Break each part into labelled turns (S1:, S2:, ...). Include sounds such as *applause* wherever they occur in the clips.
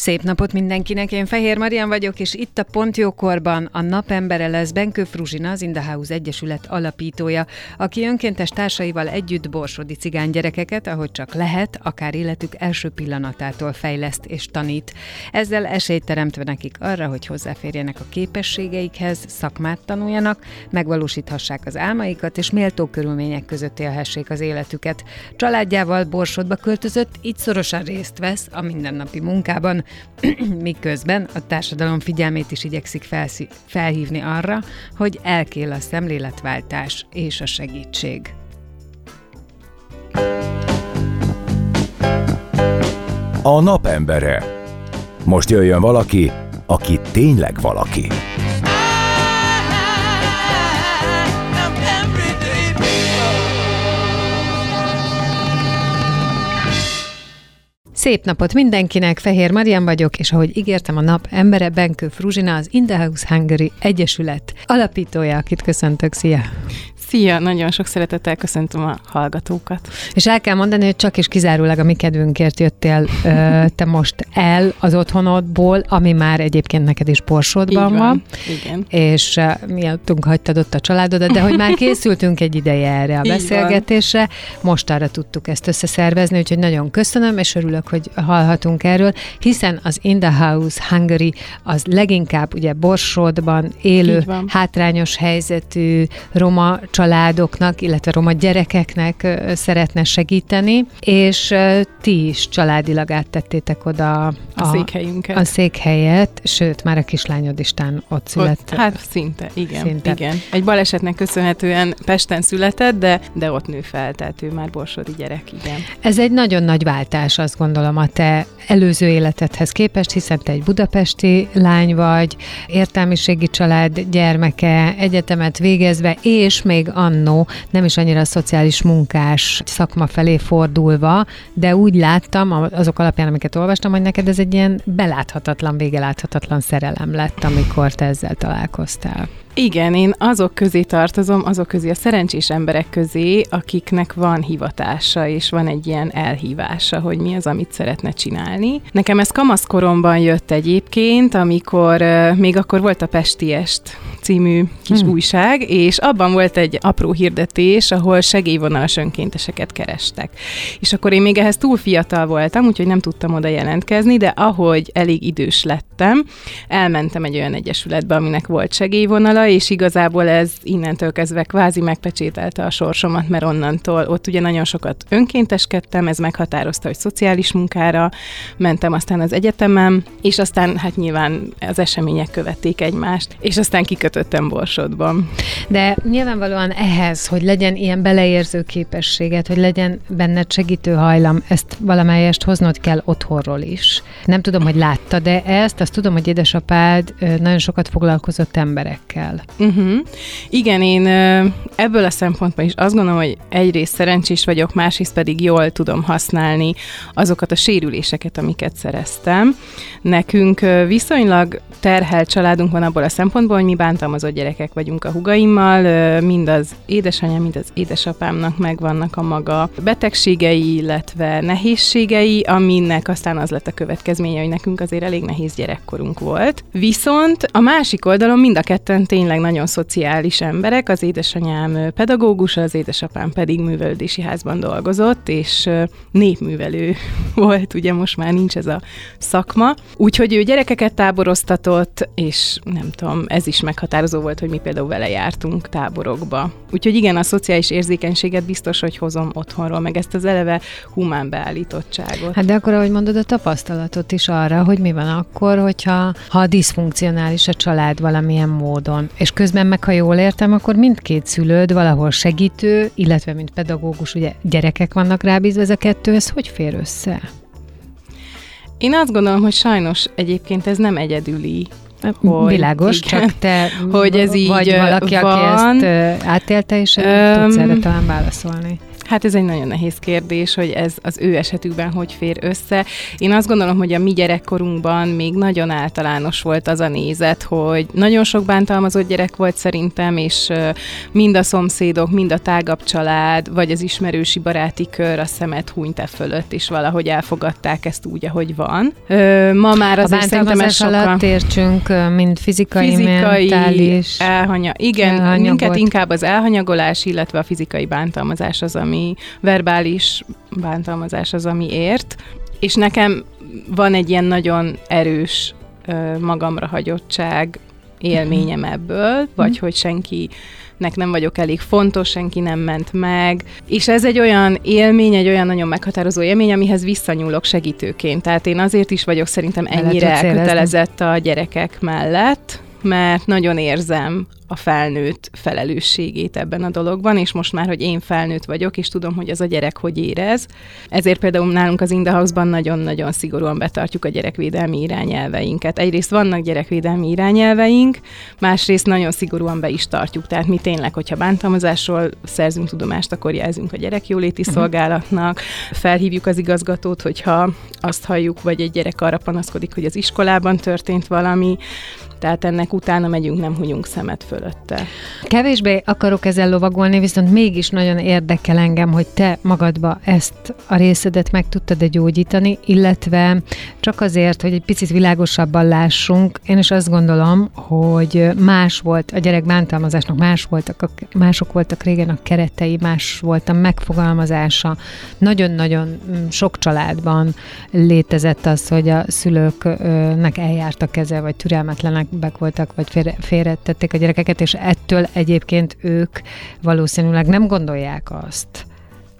S1: Szép napot mindenkinek, én Fehér Marian vagyok, és itt a Pont Jókorban a napembere lesz Benkő Fruzsina, az In the House Egyesület alapítója, aki önkéntes társaival együtt borsodi cigánygyerekeket, ahogy csak lehet, akár életük első pillanatától fejleszt és tanít. Ezzel esélyt teremtve nekik arra, hogy hozzáférjenek a képességeikhez, szakmát tanuljanak, megvalósíthassák az álmaikat, és méltó körülmények között élhessék az életüket. Családjával Borsodba költözött, így szorosan részt vesz a mindennapi munkában, *clears throat* miközben a társadalom figyelmét is igyekszik felszí- felhívni arra, hogy elkél a szemléletváltás és a segítség.
S2: A napembere. Most jöjjön valaki, aki tényleg valaki.
S1: Szép napot mindenkinek, Fehér Marian vagyok, és ahogy ígértem a nap embere, Benkő Fruzsina, az In the Hungary Egyesület alapítója, akit köszöntök, szia!
S3: Szia, nagyon sok szeretettel köszöntöm a hallgatókat.
S1: És el kell mondani, hogy csak és kizárólag a mi kedvünkért jöttél ö, te most el az otthonodból, ami már egyébként neked is Borsodban van.
S3: van, igen.
S1: És uh, miattunk hagytad ott a családodat, de hogy már készültünk egy ideje erre a
S3: Így van.
S1: beszélgetésre, most arra tudtuk ezt összeszervezni, úgyhogy nagyon köszönöm, és örülök, hogy hallhatunk erről, hiszen az In the House Hungary az leginkább ugye Borsodban élő, hátrányos helyzetű roma családoknak, illetve roma gyerekeknek szeretne segíteni, és ti is családilag áttettétek oda
S3: A, székhelyünket.
S1: a székhelyet, sőt, már a kislányod istán ott született.
S3: Hát szinte, igen,
S1: Szinte.
S3: igen. Egy balesetnek köszönhetően Pesten született, de, de ott nő fel, tehát ő már borsodi gyerek, igen.
S1: Ez egy nagyon nagy váltás, azt gondolom, a te előző életedhez képest, hiszen te egy budapesti lány vagy, értelmiségi család gyermeke, egyetemet végezve, és még annó nem is annyira a szociális munkás szakma felé fordulva, de úgy láttam, azok alapján, amiket olvastam, hogy neked ez egy ilyen beláthatatlan, végeláthatatlan szerelem lett, amikor te ezzel találkoztál.
S3: Igen, én azok közé tartozom, azok közé a szerencsés emberek közé, akiknek van hivatása, és van egy ilyen elhívása, hogy mi az, amit szeretne csinálni. Nekem ez kamaszkoromban jött egyébként, amikor még akkor volt a Pestiest című kis
S1: Hmm.
S3: újság, és abban volt egy apró hirdetés, ahol segélyvonalas önkénteseket kerestek. És akkor én még ehhez túl fiatal voltam, úgyhogy nem tudtam oda jelentkezni, de ahogy elég idős lettem, elmentem egy olyan egyesületbe, aminek volt segélyvonala, és igazából ez innentől kezdve kvázi megpecsételte a sorsomat, mert onnantól ott ugye nagyon sokat önkénteskedtem, ez meghatározta, hogy szociális munkára mentem aztán az egyetemen, és aztán hát nyilván az események követték egymást, és aztán kikötöttem Borsodban.
S1: De nyilvánvalóan ehhez, hogy legyen ilyen beleérző képességet, hogy legyen benned segítő hajlam, ezt valamelyest hoznod kell otthonról is. Nem tudom, hogy látta, de ezt, azt tudom, hogy édesapád nagyon sokat foglalkozott emberekkel.
S3: Uh-huh. Igen, én ebből a szempontból is azt gondolom, hogy egyrészt szerencsés vagyok, másrészt pedig jól tudom használni azokat a sérüléseket, amiket szereztem. Nekünk viszonylag terhelt családunk van abból a szempontból, hogy mi bántalmazott gyerekek vagyunk a hugaimmal, mind az édesanyám, mind az édesapámnak megvannak a maga betegségei, illetve nehézségei, aminek aztán az lett a következménye, hogy nekünk azért elég nehéz gyerekkorunk volt. Viszont a másik oldalon mind a ketten tényleg nagyon szociális emberek, az édesanyám pedagógus, az édesapám pedig művelődési házban dolgozott, és népművelő *laughs* volt, ugye most már nincs ez a szakma. Úgyhogy ő gyerekeket táboroztatott, és nem tudom, ez is meghatározó volt, hogy mi például vele jártunk táborokba. Úgyhogy igen, a szociális érzékenységet biztos, hogy hozom otthonról, meg ezt az eleve humán beállítottságot.
S1: Hát de akkor, ahogy mondod, a tapasztalatot is arra, hogy mi van akkor, hogyha ha diszfunkcionális a család valamilyen módon, és közben meg, ha jól értem, akkor mindkét szülőd valahol segítő, illetve mint pedagógus, ugye gyerekek vannak rábízva, ez a kettő, ez hogy fér össze?
S3: Én azt gondolom, hogy sajnos egyébként ez nem egyedüli
S1: hogy, Világos, igen, csak te
S3: hogy ez így
S1: vagy valaki, van. aki ezt átélte, és um, tudsz erre talán válaszolni.
S3: Hát ez egy nagyon nehéz kérdés, hogy ez az ő esetükben hogy fér össze. Én azt gondolom, hogy a mi gyerekkorunkban még nagyon általános volt az a nézet, hogy nagyon sok bántalmazott gyerek volt szerintem, és mind a szomszédok, mind a tágabb család, vagy az ismerősi baráti kör a szemet hunyt e fölött, és valahogy elfogadták ezt úgy, ahogy van. Ma már azért
S1: a szerintem ez sokkal... alatt értsünk, mind fizikai, fizikai mentális.
S3: Elhanya... Igen, elhanyagot. minket inkább az elhanyagolás, illetve a fizikai bántalmazás az, ami verbális bántalmazás az, ami ért, és nekem van egy ilyen nagyon erős magamra hagyottság élményem ebből, vagy hogy senki nek nem vagyok elég fontos, senki nem ment meg. És ez egy olyan élmény, egy olyan nagyon meghatározó élmény, amihez visszanyúlok segítőként. Tehát én azért is vagyok szerintem ennyire elkötelezett a gyerekek mellett, mert nagyon érzem a felnőtt felelősségét ebben a dologban, és most már, hogy én felnőtt vagyok, és tudom, hogy az a gyerek hogy érez. Ezért például nálunk az Indahouse-ban nagyon-nagyon szigorúan betartjuk a gyerekvédelmi irányelveinket. Egyrészt vannak gyerekvédelmi irányelveink, másrészt nagyon szigorúan be is tartjuk. Tehát mi tényleg, hogyha bántalmazásról szerzünk tudomást, akkor jelzünk a gyerekjóléti uh-huh. szolgálatnak, felhívjuk az igazgatót, hogyha azt halljuk, vagy egy gyerek arra panaszkodik, hogy az iskolában történt valami, tehát ennek utána megyünk, nem hunyunk szemet fölötte.
S1: Kevésbé akarok ezzel lovagolni, viszont mégis nagyon érdekel engem, hogy te magadba ezt a részedet meg tudtad-e gyógyítani, illetve csak azért, hogy egy picit világosabban lássunk, én is azt gondolom, hogy más volt a gyerek bántalmazásnak, más voltak a, mások voltak régen a keretei, más volt a megfogalmazása. Nagyon-nagyon mm, sok családban létezett az, hogy a szülőknek eljárt a keze, vagy türelmetlenek bek voltak, vagy félre, félretették a gyerekeket, és ettől egyébként ők valószínűleg nem gondolják azt,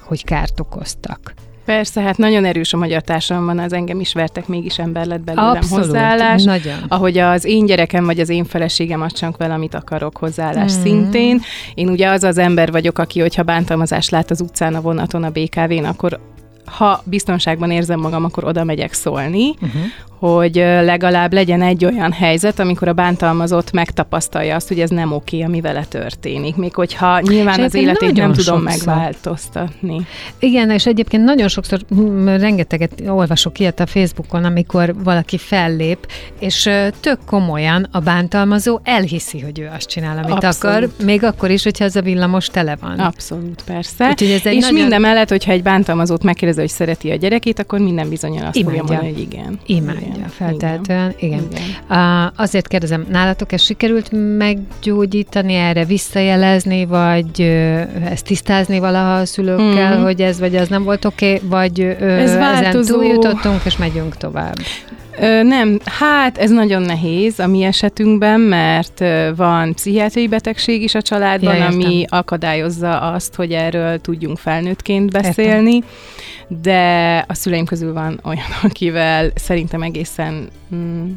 S1: hogy kárt okoztak.
S3: Persze, hát nagyon erős a magyar társadalomban, az engem is vertek, mégis ember lett belőlem Abszolút, hozzáállás.
S1: Nagyon.
S3: Ahogy az én gyerekem vagy az én feleségem csak vele, amit akarok hozzáállás mm. szintén. Én ugye az az ember vagyok, aki, hogyha bántalmazást lát az utcán, a vonaton, a BKV-n, akkor ha biztonságban érzem magam, akkor oda megyek szólni, uh-huh hogy legalább legyen egy olyan helyzet, amikor a bántalmazott megtapasztalja azt, hogy ez nem oké, ami vele történik. Még hogyha nyilván az életét nem tudom sokszor. megváltoztatni.
S1: Igen, és egyébként nagyon sokszor hm, rengeteget olvasok ilyet a Facebookon, amikor valaki fellép, és tök komolyan a bántalmazó elhiszi, hogy ő azt csinál, amit Abszolút. akar, még akkor is, hogyha ez a villamos tele van.
S3: Abszolút, persze. Úgyhogy ez egy és nagyon... minden mellett, hogyha egy bántalmazót megkérdezi, hogy szereti a gyerekét, akkor minden bizonyal azt Imádja. fogja mondani, hogy igen.
S1: Imádja. Igen, feltehetően. Igen. igen. igen. Azért kérdezem, nálatok ez sikerült meggyógyítani, erre visszajelezni, vagy ezt tisztázni valaha a szülőkkel, mm. hogy ez vagy az nem volt oké, okay, vagy ez ezen túljutottunk, és megyünk tovább?
S3: Ö, nem, hát ez nagyon nehéz a mi esetünkben, mert van pszichiátriai betegség is a családban, ja, ami akadályozza azt, hogy erről tudjunk felnőttként beszélni. Értem de a szüleim közül van olyan, *laughs* akivel szerintem egészen mm,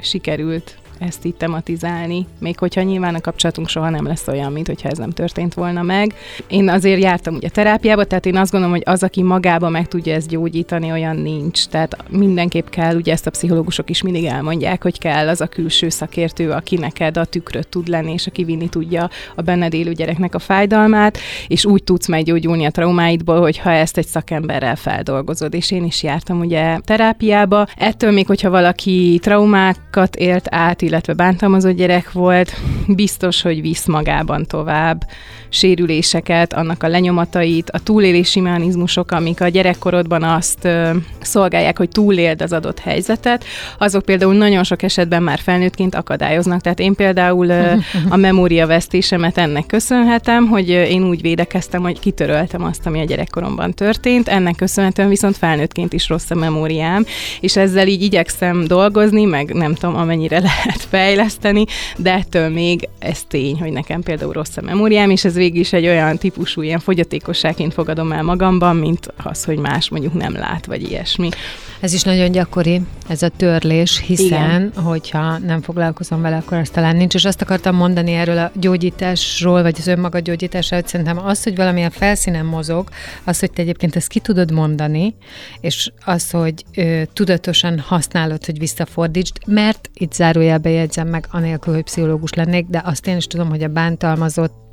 S3: sikerült ezt így tematizálni, még hogyha nyilván a kapcsolatunk soha nem lesz olyan, mint hogyha ez nem történt volna meg. Én azért jártam ugye terápiába, tehát én azt gondolom, hogy az, aki magába meg tudja ezt gyógyítani, olyan nincs. Tehát mindenképp kell, ugye ezt a pszichológusok is mindig elmondják, hogy kell az a külső szakértő, aki neked a tükröt tud lenni, és aki vinni tudja a benned élő gyereknek a fájdalmát, és úgy tudsz meggyógyulni a traumáidból, hogyha ezt egy szakemberrel feldolgozod. És én is jártam ugye terápiába. Ettől még, hogyha valaki traumákat élt át, illetve bántalmazott gyerek volt, biztos, hogy visz magában tovább sérüléseket, annak a lenyomatait, a túlélési mechanizmusok, amik a gyerekkorodban azt ö, szolgálják, hogy túléld az adott helyzetet, azok például nagyon sok esetben már felnőttként akadályoznak. Tehát én például ö, *laughs* a memóriavesztésemet ennek köszönhetem, hogy én úgy védekeztem, hogy kitöröltem azt, ami a gyerekkoromban történt, ennek köszönhetően viszont felnőttként is rossz a memóriám, és ezzel így igyekszem dolgozni, meg nem tudom, amennyire lehet *laughs* lehet fejleszteni, de ettől még ez tény, hogy nekem például rossz a memóriám, és ez végig is egy olyan típusú ilyen fogyatékosságként fogadom el magamban, mint az, hogy más mondjuk nem lát, vagy ilyesmi.
S1: Ez is nagyon gyakori, ez a törlés, hiszen, Igen. hogyha nem foglalkozom vele, akkor azt talán nincs. És azt akartam mondani erről a gyógyításról, vagy az önmaga gyógyításról, hogy szerintem az, hogy valamilyen felszínen mozog, az, hogy te egyébként ezt ki tudod mondani, és az, hogy ö, tudatosan használod, hogy visszafordítsd, mert itt zárójelbe jegyzem meg, anélkül, hogy pszichológus lennék, de azt én is tudom, hogy a bántalmazott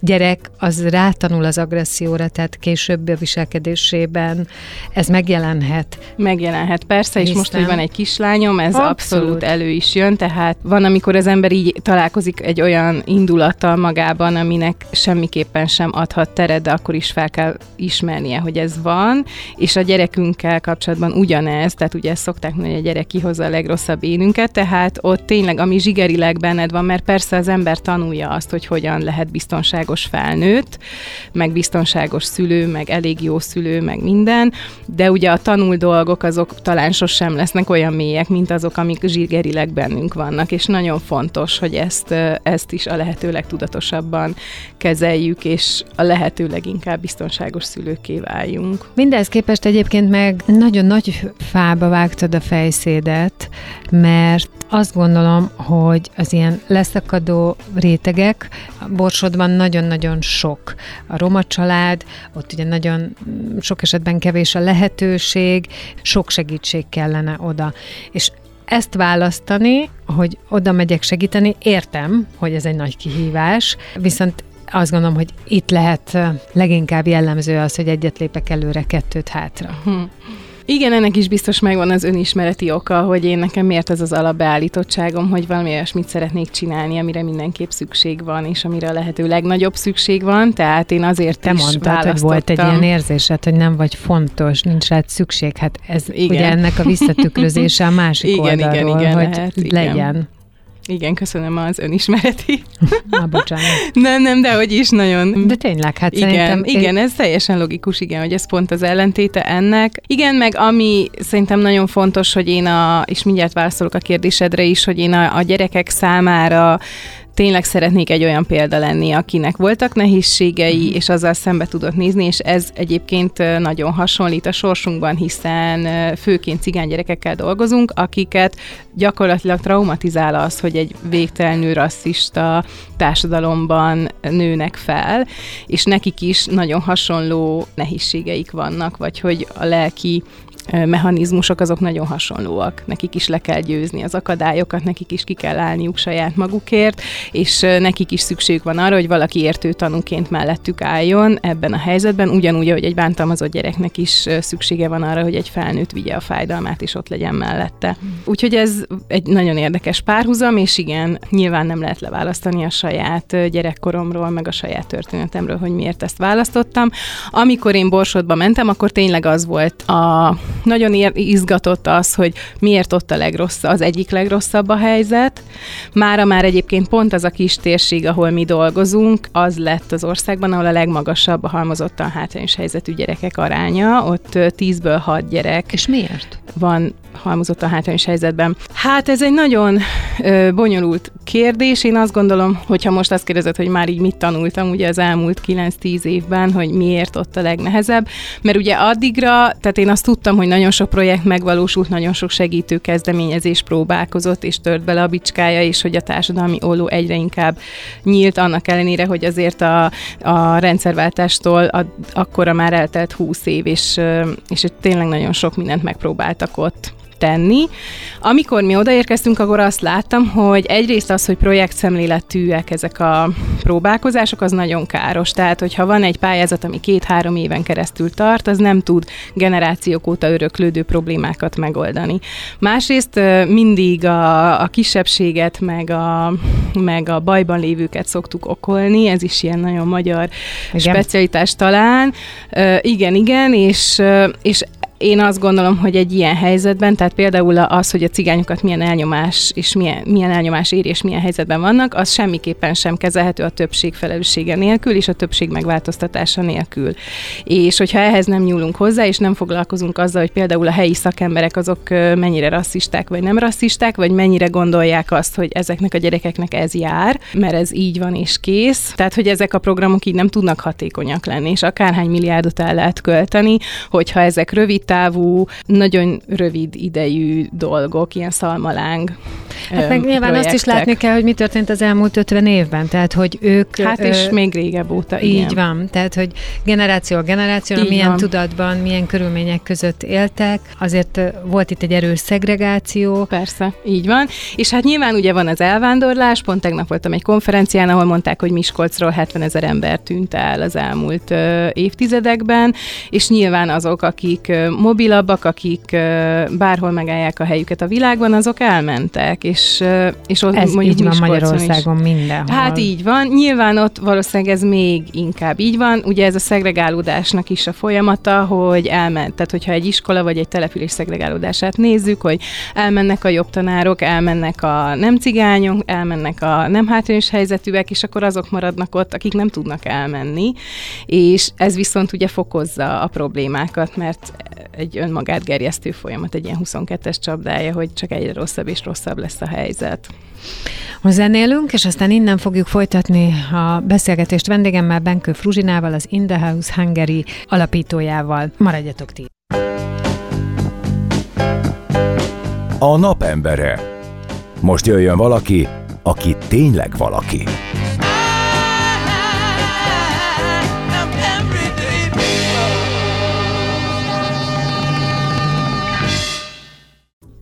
S1: gyerek az rátanul az agresszióra, tehát később a viselkedésében ez megjelenhet.
S3: Megjelenhet, persze, és most, hogy van egy kislányom, ez abszolút. abszolút elő is jön, tehát van, amikor az ember így találkozik egy olyan indulattal magában, aminek semmiképpen sem adhat teret, de akkor is fel kell ismernie, hogy ez van, és a gyerekünkkel kapcsolatban ugyanez, tehát ugye ezt szokták mondani, hogy a gyerek kihozza a legrosszabb énünket, tehát ott tényleg, ami zsigerileg benned van, mert persze az ember tanulja azt, hogy hogyan lehet biztonságos felnőtt, meg biztonságos szülő, meg elég jó szülő, meg minden, de ugye a tanul dolgok azok talán sosem lesznek olyan mélyek, mint azok, amik zsigerileg bennünk vannak, és nagyon fontos, hogy ezt, ezt is a lehető legtudatosabban kezeljük, és a lehető leginkább biztonságos szülőké váljunk.
S1: Mindez képest egyébként meg nagyon nagy fába vágtad a fejszédet, mert azt gondolom, hogy az ilyen leszakadó rétegek, borsodban nagyon-nagyon sok. A roma család, ott ugye nagyon sok esetben kevés a lehetőség, sok segítség kellene oda. És ezt választani, hogy oda megyek segíteni, értem, hogy ez egy nagy kihívás, viszont azt gondolom, hogy itt lehet leginkább jellemző az, hogy egyet lépek előre, kettőt hátra. Hm.
S3: Igen, ennek is biztos megvan az önismereti oka, hogy én nekem miért ez az alapbeállítottságom, hogy valami olyasmit szeretnék csinálni, amire mindenképp szükség van, és amire a lehető legnagyobb szükség van, tehát én azért
S1: Te
S3: is
S1: mondtad, hogy volt egy ilyen érzésed, hogy nem vagy fontos, nincs rád szükség, hát ez igen. ugye ennek a visszatükrözése a másik *laughs* igen, oldalról, igen, igen, hogy lehet, legyen. Igen.
S3: Igen, köszönöm az önismereti. *laughs*
S1: Na, bocsánat.
S3: nem, nem, de hogy is nagyon.
S1: De tényleg, hát
S3: igen,
S1: szerintem...
S3: Igen, ez teljesen logikus, igen, hogy ez pont az ellentéte ennek. Igen, meg ami szerintem nagyon fontos, hogy én a, és mindjárt válaszolok a kérdésedre is, hogy én a, a gyerekek számára tényleg szeretnék egy olyan példa lenni, akinek voltak nehézségei, mm. és azzal szembe tudott nézni, és ez egyébként nagyon hasonlít a sorsunkban, hiszen főként cigány gyerekekkel dolgozunk, akiket gyakorlatilag traumatizál az, hogy egy végtelenül rasszista társadalomban nőnek fel, és nekik is nagyon hasonló nehézségeik vannak, vagy hogy a lelki mechanizmusok azok nagyon hasonlóak. Nekik is le kell győzni az akadályokat, nekik is ki kell állniuk saját magukért, és nekik is szükségük van arra, hogy valaki értő tanúként mellettük álljon ebben a helyzetben, ugyanúgy, ahogy egy bántalmazott gyereknek is szüksége van arra, hogy egy felnőtt vigye a fájdalmát, és ott legyen mellette. Úgyhogy ez egy nagyon érdekes párhuzam, és igen, nyilván nem lehet leválasztani a saját gyerekkoromról, meg a saját történetemről, hogy miért ezt választottam. Amikor én Borsodba mentem, akkor tényleg az volt a nagyon izgatott az, hogy miért ott a legrosszabb, az egyik legrosszabb a helyzet. Mára már egyébként pont az a kis térség, ahol mi dolgozunk, az lett az országban, ahol a legmagasabb a halmozottan hátrányos helyzetű gyerekek aránya. Ott 10-ből 6 gyerek.
S1: És miért?
S3: Van halmozott a hátrányos helyzetben. Hát ez egy nagyon ö, bonyolult kérdés. Én azt gondolom, hogyha most azt kérdezed, hogy már így mit tanultam ugye az elmúlt 9-10 évben, hogy miért ott a legnehezebb, mert ugye addigra, tehát én azt tudtam, hogy nagyon sok projekt megvalósult, nagyon sok segítő kezdeményezés próbálkozott, és tört bele a bicskája, és hogy a társadalmi olló egyre inkább nyílt, annak ellenére, hogy azért a, a rendszerváltástól a, akkora már eltelt 20 év, és, és tényleg nagyon sok mindent megpróbáltak ott tenni. Amikor mi odaérkeztünk, akkor azt láttam, hogy egyrészt az, hogy projektszemléletűek ezek a próbálkozások, az nagyon káros. Tehát, hogyha van egy pályázat, ami két-három éven keresztül tart, az nem tud generációk óta öröklődő problémákat megoldani. Másrészt mindig a, a kisebbséget, meg a, meg a bajban lévőket szoktuk okolni, ez is ilyen nagyon magyar igen. specialitás talán. igen, igen, és, és Én azt gondolom, hogy egy ilyen helyzetben, tehát például az, hogy a cigányokat milyen elnyomás és milyen, milyen elnyomás éri és milyen helyzetben vannak, az semmiképpen sem kezelhető a többség felelőssége nélkül és a többség megváltoztatása nélkül. És hogyha ehhez nem nyúlunk hozzá, és nem foglalkozunk azzal, hogy például a helyi szakemberek azok mennyire rasszisták vagy nem rasszisták, vagy mennyire gondolják azt, hogy ezeknek a gyerekeknek ez jár, mert ez így van és kész. Tehát, hogy ezek a programok így nem tudnak hatékonyak lenni, és akárhány milliárdot el lehet költeni, hogyha ezek rövid távú, nagyon rövid idejű dolgok, ilyen szalmaláng
S1: Hát meg nyilván projektek. azt is látni kell, hogy mi történt az elmúlt 50 évben, tehát hogy ők...
S3: Hát és ö, még régebb óta,
S1: Így igen. van, tehát hogy generáció a generáció, így milyen van. tudatban, milyen körülmények között éltek, azért volt itt egy erős szegregáció.
S3: Persze, így van. És hát nyilván ugye van az elvándorlás, pont tegnap voltam egy konferencián, ahol mondták, hogy Miskolcról 70 ezer ember tűnt el az elmúlt ö, évtizedekben, és nyilván azok, akik ö, mobilabbak, akik bárhol megállják a helyüket a világban, azok elmentek, és, és ott
S1: ez mondjuk így van Magyarországon is. mindenhol.
S3: Hát így van. Nyilván ott valószínűleg ez még inkább így van. Ugye ez a szegregálódásnak is a folyamata, hogy elment. Tehát, hogyha egy iskola vagy egy település szegregálódását nézzük, hogy elmennek a jobb tanárok, elmennek a nem cigányok, elmennek a nem hátrányos helyzetűek, és akkor azok maradnak ott, akik nem tudnak elmenni. És ez viszont ugye fokozza a problémákat, mert egy önmagát gerjesztő folyamat, egy ilyen 22-es csapdája, hogy csak egyre rosszabb és rosszabb lesz a helyzet.
S1: Zenélünk, és aztán innen fogjuk folytatni a beszélgetést vendégemmel, Benkő Fruzsinával, az In the House Hungary alapítójával. Maradjatok ti!
S2: A napembere. Most jöjjön valaki, aki tényleg valaki.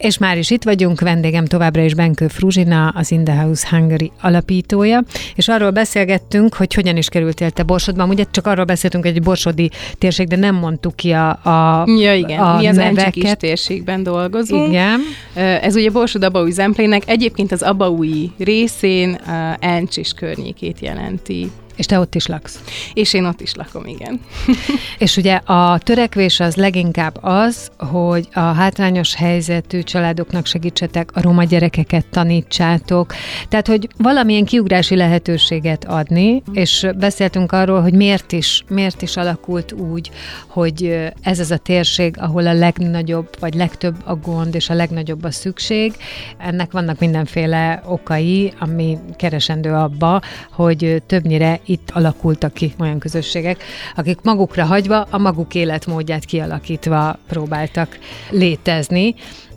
S1: És már is itt vagyunk, vendégem továbbra is Benkő Fruzsina, az In the House Hungary alapítója, és arról beszélgettünk, hogy hogyan is kerültél te Borsodba. Ugye csak arról beszéltünk, hogy egy borsodi térség, de nem mondtuk ki a, a
S3: Ja, igen, a mi az Encsikis térségben dolgozunk.
S1: Igen.
S3: Ez ugye Borsod Abaúj Zemplének, egyébként az Abaúj részén Encsis környékét jelenti.
S1: És te ott is laksz.
S3: És én ott is lakom, igen. *laughs*
S1: és ugye a törekvés az leginkább az, hogy a hátrányos helyzetű családoknak segítsetek, a roma gyerekeket tanítsátok, tehát, hogy valamilyen kiugrási lehetőséget adni, és beszéltünk arról, hogy miért is, miért is alakult úgy, hogy ez az a térség, ahol a legnagyobb, vagy legtöbb a gond, és a legnagyobb a szükség. Ennek vannak mindenféle okai, ami keresendő abba, hogy többnyire itt alakultak ki olyan közösségek, akik magukra hagyva, a maguk életmódját kialakítva próbáltak létezni,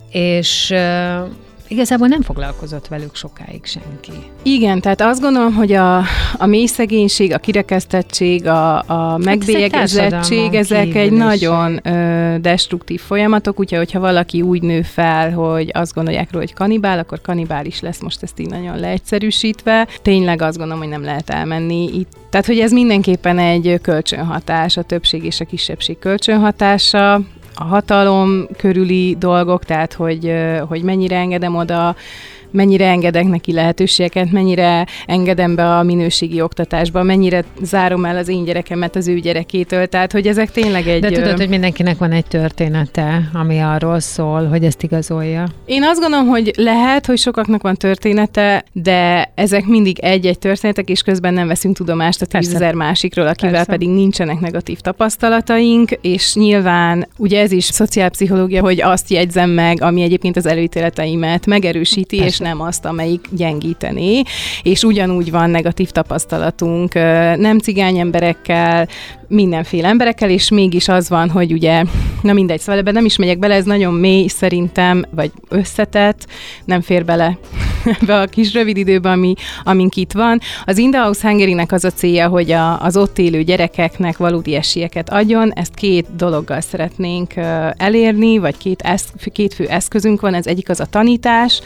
S1: és igazából nem foglalkozott velük sokáig senki.
S3: Igen, tehát azt gondolom, hogy a, a mély szegénység, a kirekesztettség, a, a hát megbélyegezettség, ezek egy is. nagyon ö, destruktív folyamatok, úgyhogy hogyha valaki úgy nő fel, hogy azt gondolják róla, hogy kanibál, akkor kanibál is lesz most ezt így nagyon leegyszerűsítve. Tényleg azt gondolom, hogy nem lehet elmenni itt. Tehát, hogy ez mindenképpen egy kölcsönhatás, a többség és a kisebbség kölcsönhatása a hatalom körüli dolgok, tehát hogy, hogy mennyire engedem oda mennyire engedek neki lehetőségeket, mennyire engedem be a minőségi oktatásba, mennyire zárom el az én gyerekemet az ő gyerekétől, tehát hogy ezek tényleg egy...
S1: De tudod, hogy mindenkinek van egy története, ami arról szól, hogy ezt igazolja?
S3: Én azt gondolom, hogy lehet, hogy sokaknak van története, de ezek mindig egy-egy történetek, és közben nem veszünk tudomást a tízezer másikról, akivel Persze. pedig nincsenek negatív tapasztalataink, és nyilván ugye ez is szociálpszichológia, hogy azt jegyzem meg, ami egyébként az előítéleteimet megerősíti, Persze. és nem azt, amelyik gyengítené, és ugyanúgy van negatív tapasztalatunk nem cigány emberekkel, mindenféle emberekkel, és mégis az van, hogy ugye, na mindegy, szóval ebben nem is megyek bele, ez nagyon mély szerintem, vagy összetett, nem fér bele ebbe a kis rövid időben, ami, amink itt van. Az Indahouse hungary az a célja, hogy a, az ott élő gyerekeknek valódi esélyeket adjon, ezt két dologgal szeretnénk elérni, vagy két, esz, két fő eszközünk van, ez egyik az a tanítás,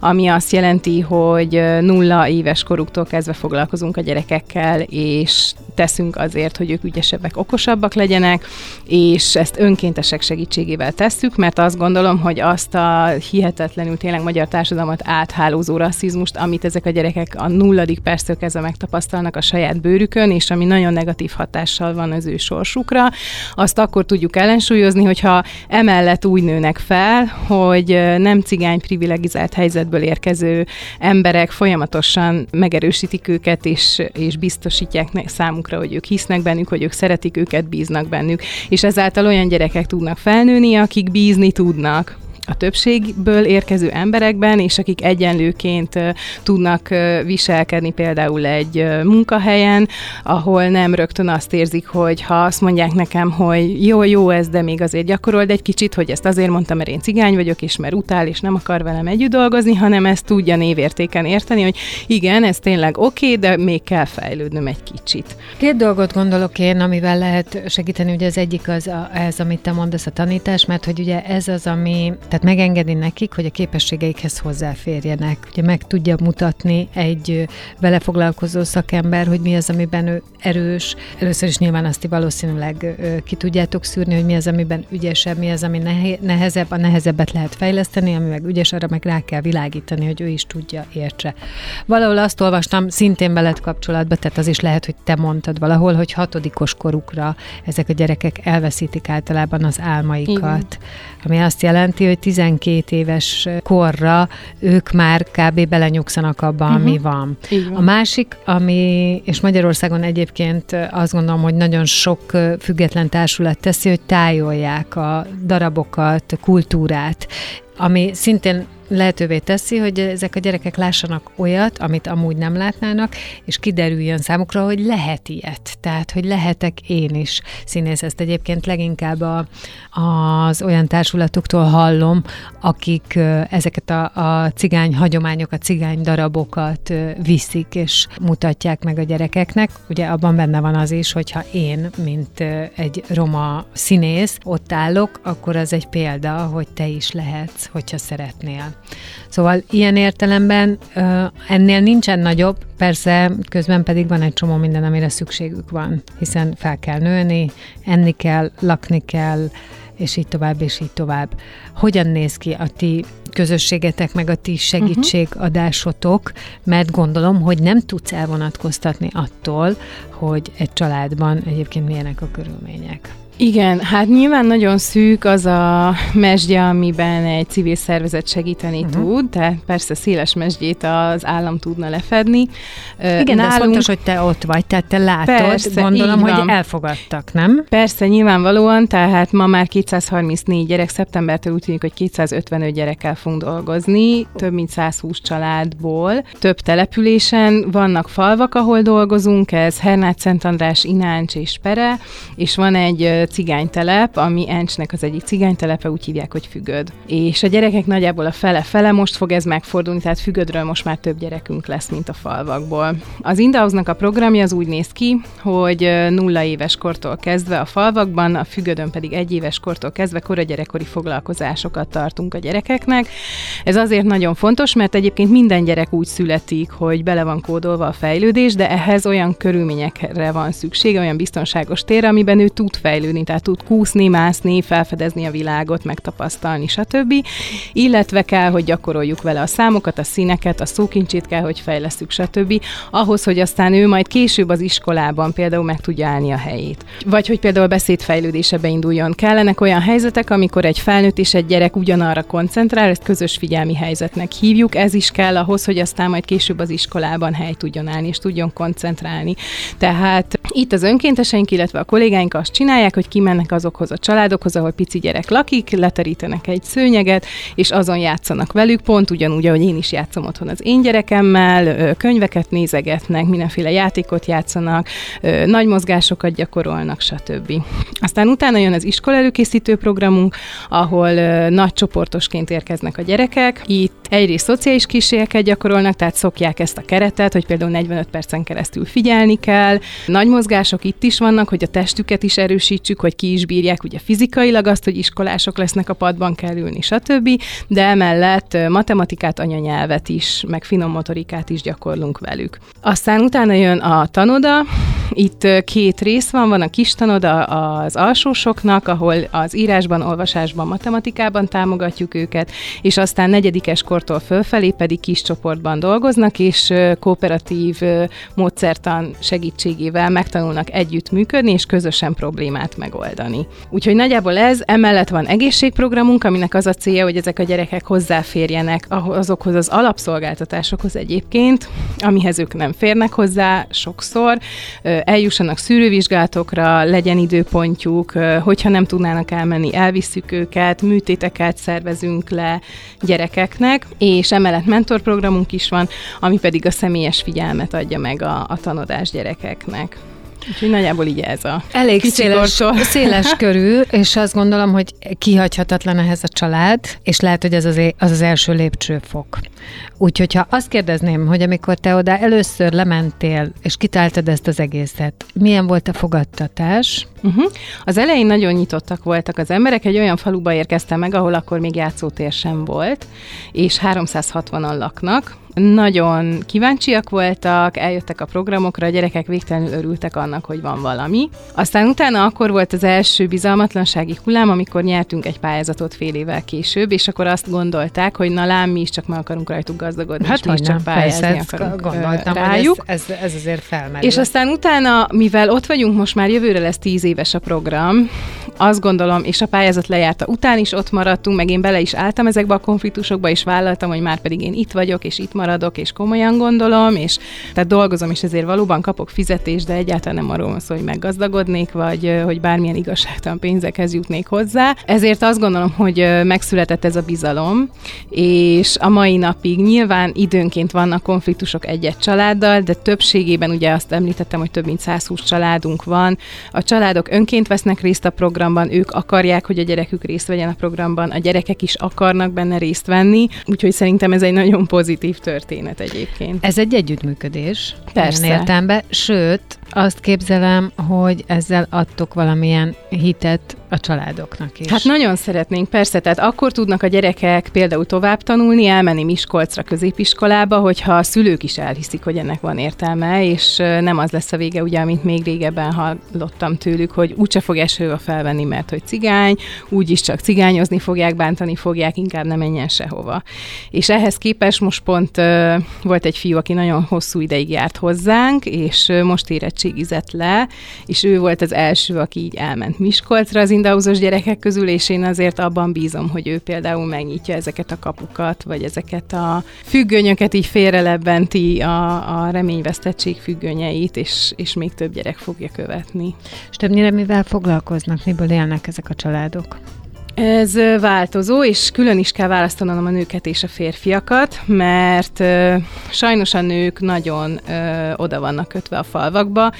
S3: ami azt jelenti, hogy nulla éves koruktól kezdve foglalkozunk a gyerekekkel, és teszünk azért, hogy ők ügyesebbek, okosabbak legyenek, és ezt önkéntesek segítségével tesszük, mert azt gondolom, hogy azt a hihetetlenül tényleg magyar társadalmat átháló kálózó rasszizmust, amit ezek a gyerekek a nulladik perctől kezdve megtapasztalnak a saját bőrükön, és ami nagyon negatív hatással van az ő sorsukra, azt akkor tudjuk ellensúlyozni, hogyha emellett úgy nőnek fel, hogy nem cigány privilegizált helyzetből érkező emberek folyamatosan megerősítik őket, és, és biztosítják számukra, hogy ők hisznek bennük, hogy ők szeretik őket, bíznak bennük. És ezáltal olyan gyerekek tudnak felnőni, akik bízni tudnak a többségből érkező emberekben, és akik egyenlőként tudnak viselkedni például egy munkahelyen, ahol nem rögtön azt érzik, hogy ha azt mondják nekem, hogy jó, jó ez, de még azért gyakorold egy kicsit, hogy ezt azért mondtam, mert én cigány vagyok, és mert utál, és nem akar velem együtt dolgozni, hanem ezt tudja névértéken érteni, hogy igen, ez tényleg oké, okay, de még kell fejlődnöm egy kicsit.
S1: Két dolgot gondolok én, amivel lehet segíteni, ugye az egyik az a, ez, amit te mondasz, a tanítás, mert hogy ugye ez az, ami, tehát tehát megengedi nekik, hogy a képességeikhez hozzáférjenek. Ugye meg tudja mutatni egy vele foglalkozó szakember, hogy mi az, amiben ő erős. Először is nyilván azt valószínűleg ki tudjátok szűrni, hogy mi az, amiben ügyesebb, mi az, ami nehezebb, a nehezebbet lehet fejleszteni, ami meg ügyes, arra meg rá kell világítani, hogy ő is tudja, értse. Valahol azt olvastam, szintén veled kapcsolatban, tehát az is lehet, hogy te mondtad valahol, hogy hatodikos korukra ezek a gyerekek elveszítik általában az álmaikat, Igen. ami azt jelenti, hogy 12 éves korra ők már kb. belenyugszanak abba, uh-huh. ami van. van. A másik, ami, és Magyarországon egyébként azt gondolom, hogy nagyon sok független társulat teszi, hogy tájolják a darabokat, kultúrát, ami szintén lehetővé teszi, hogy ezek a gyerekek lássanak olyat, amit amúgy nem látnának, és kiderüljön számukra, hogy lehet ilyet. Tehát, hogy lehetek én is színész. Ezt egyébként leginkább a, az olyan társulatoktól hallom, akik ezeket a, a cigány hagyományokat, cigány darabokat viszik, és mutatják meg a gyerekeknek. Ugye abban benne van az is, hogyha én, mint egy roma színész ott állok, akkor az egy példa, hogy te is lehetsz, hogyha szeretnél. Szóval ilyen értelemben ennél nincsen nagyobb, persze közben pedig van egy csomó minden, amire szükségük van, hiszen fel kell nőni, enni kell, lakni kell, és így tovább, és így tovább. Hogyan néz ki a ti közösségetek, meg a ti segítségadásotok, mert gondolom, hogy nem tudsz elvonatkoztatni attól, hogy egy családban egyébként milyenek a körülmények.
S3: Igen, hát nyilván nagyon szűk az a mesdje, amiben egy civil szervezet segíteni uh-huh. tud, tehát persze széles mesdjét az állam tudna lefedni.
S1: Igen, Nálunk... de ez fontos, hogy te ott vagy, tehát te látod, persze, gondolom, hogy elfogadtak, nem?
S3: Persze, nyilvánvalóan, tehát ma már 234 gyerek, szeptembertől úgy tűnik, hogy 255 gyerekkel fogunk dolgozni, több mint 120 családból, több településen, vannak falvak, ahol dolgozunk, ez Hernát, Szent András, Ináncs és Pere, és van egy cigánytelep, ami Encsnek az egyik cigánytelepe, úgy hívják, hogy Fügöd. És a gyerekek nagyjából a fele-fele, most fog ez megfordulni, tehát Fügödről most már több gyerekünk lesz, mint a falvakból. Az Indauznak a programja az úgy néz ki, hogy nulla éves kortól kezdve a falvakban, a Fügödön pedig egy éves kortól kezdve koragyerekkori foglalkozásokat tartunk a gyerekeknek. Ez azért nagyon fontos, mert egyébként minden gyerek úgy születik, hogy bele van kódolva a fejlődés, de ehhez olyan körülményekre van szüksége, olyan biztonságos térre, amiben ő tud fejlődni fejlődni, tehát tud kúszni, mászni, felfedezni a világot, megtapasztalni, stb. Illetve kell, hogy gyakoroljuk vele a számokat, a színeket, a szókincsét kell, hogy fejlesztjük, stb. Ahhoz, hogy aztán ő majd később az iskolában például meg tudja állni a helyét. Vagy hogy például beszédfejlődése beinduljon. Kellenek olyan helyzetek, amikor egy felnőtt és egy gyerek ugyanarra koncentrál, ezt közös figyelmi helyzetnek hívjuk. Ez is kell ahhoz, hogy aztán majd később az iskolában hely tudjon állni és tudjon koncentrálni. Tehát itt az önkénteseink, illetve a kollégáink azt csinálják, hogy kimennek azokhoz a családokhoz, ahol pici gyerek lakik, leterítenek egy szőnyeget, és azon játszanak velük, pont ugyanúgy, ahogy én is játszom otthon az én gyerekemmel, könyveket nézegetnek, mindenféle játékot játszanak, nagy mozgásokat gyakorolnak, stb. Aztán utána jön az iskola előkészítő programunk, ahol nagy csoportosként érkeznek a gyerekek. Itt egyrészt szociális kísérleket gyakorolnak, tehát szokják ezt a keretet, hogy például 45 percen keresztül figyelni kell. Nagy mozgások itt is vannak, hogy a testüket is erősítsük, reméljük, hogy ki is bírják ugye fizikailag azt, hogy iskolások lesznek a padban kell ülni, stb. De emellett matematikát, anyanyelvet is, meg finom motorikát is gyakorlunk velük. Aztán utána jön a tanoda, itt két rész van, van a kis tanoda az alsósoknak, ahol az írásban, olvasásban, matematikában támogatjuk őket, és aztán negyedikes kortól fölfelé pedig kis csoportban dolgoznak, és kooperatív módszertan segítségével megtanulnak együtt működni, és közösen problémát megoldani. Úgyhogy nagyjából ez, emellett van egészségprogramunk, aminek az a célja, hogy ezek a gyerekek hozzáférjenek azokhoz az alapszolgáltatásokhoz egyébként, amihez ők nem férnek hozzá sokszor, eljussanak szűrővizsgálatokra, legyen időpontjuk, hogyha nem tudnának elmenni, elvisszük őket, műtéteket szervezünk le gyerekeknek, és emellett mentorprogramunk is van, ami pedig a személyes figyelmet adja meg a, a tanodás gyerekeknek. Úgyhogy nagyjából így ez a
S1: Elég széles, *laughs* széles körű, és azt gondolom, hogy kihagyhatatlan ehhez a család, és lehet, hogy ez az, az, az első lépcsőfok. Úgyhogy ha azt kérdezném, hogy amikor te oda először lementél, és kitáltad ezt az egészet, milyen volt a fogadtatás?
S3: Uh-huh. Az elején nagyon nyitottak voltak az emberek, egy olyan faluba érkeztem meg, ahol akkor még játszótér sem volt, és 360-an laknak, nagyon kíváncsiak voltak, eljöttek a programokra, a gyerekek végtelenül örültek annak, hogy van valami. Aztán utána akkor volt az első bizalmatlansági hullám, amikor nyertünk egy pályázatot fél évvel később, és akkor azt gondolták, hogy na lám, mi is csak meg akarunk rajtuk gazdagodni,
S1: hát
S3: és mi is csak pályázni
S1: persze,
S3: akarunk
S1: gondoltam,
S3: rájuk.
S1: Ez, ez, ez azért felmerül.
S3: És aztán utána, mivel ott vagyunk, most már jövőre lesz tíz éves a program, azt gondolom, és a pályázat lejárta után is ott maradtunk, meg én bele is álltam ezekbe a konfliktusokba, és vállaltam, hogy már pedig én itt vagyok, és itt maradok, és komolyan gondolom, és tehát dolgozom, és ezért valóban kapok fizetést, de egyáltalán nem arról van szó, hogy meggazdagodnék, vagy hogy bármilyen igazságtalan pénzekhez jutnék hozzá. Ezért azt gondolom, hogy megszületett ez a bizalom, és a mai napig nyilván időnként vannak konfliktusok egy-egy családdal, de többségében ugye azt említettem, hogy több mint 120 családunk van. A családok önként vesznek részt a programban, ők akarják, hogy a gyerekük részt vegyen a programban, a gyerekek is akarnak benne részt venni, úgyhogy szerintem ez egy nagyon pozitív történet egyébként.
S1: Ez egy együttműködés.
S3: Persze.
S1: Értelme, sőt, azt képzelem, hogy ezzel adtok valamilyen hitet a családoknak is.
S3: Hát nagyon szeretnénk, persze, tehát akkor tudnak a gyerekek például tovább tanulni, elmenni Miskolcra középiskolába, hogyha a szülők is elhiszik, hogy ennek van értelme, és nem az lesz a vége, ugye, amit még régebben hallottam tőlük, hogy úgyse fog esőbe felvenni, mert hogy cigány, úgyis csak cigányozni fogják, bántani fogják, inkább nem menjen sehova. És ehhez képest most pont uh, volt egy fiú, aki nagyon hosszú ideig járt hozzánk, és uh, most érettségizett le, és ő volt az első, aki így elment Miskolcra az Indauzos gyerekek közül, és én azért abban bízom, hogy ő például megnyitja ezeket a kapukat, vagy ezeket a függönyöket így félrelebbenti a, a reményvesztettség függönyeit, és, és még több gyerek fogja követni.
S1: És többnyire mivel foglalkoznak, miből élnek ezek a családok?
S3: Ez változó, és külön is kell választanom a nőket és a férfiakat, mert sajnos a nők nagyon ö, oda vannak kötve a falvakba,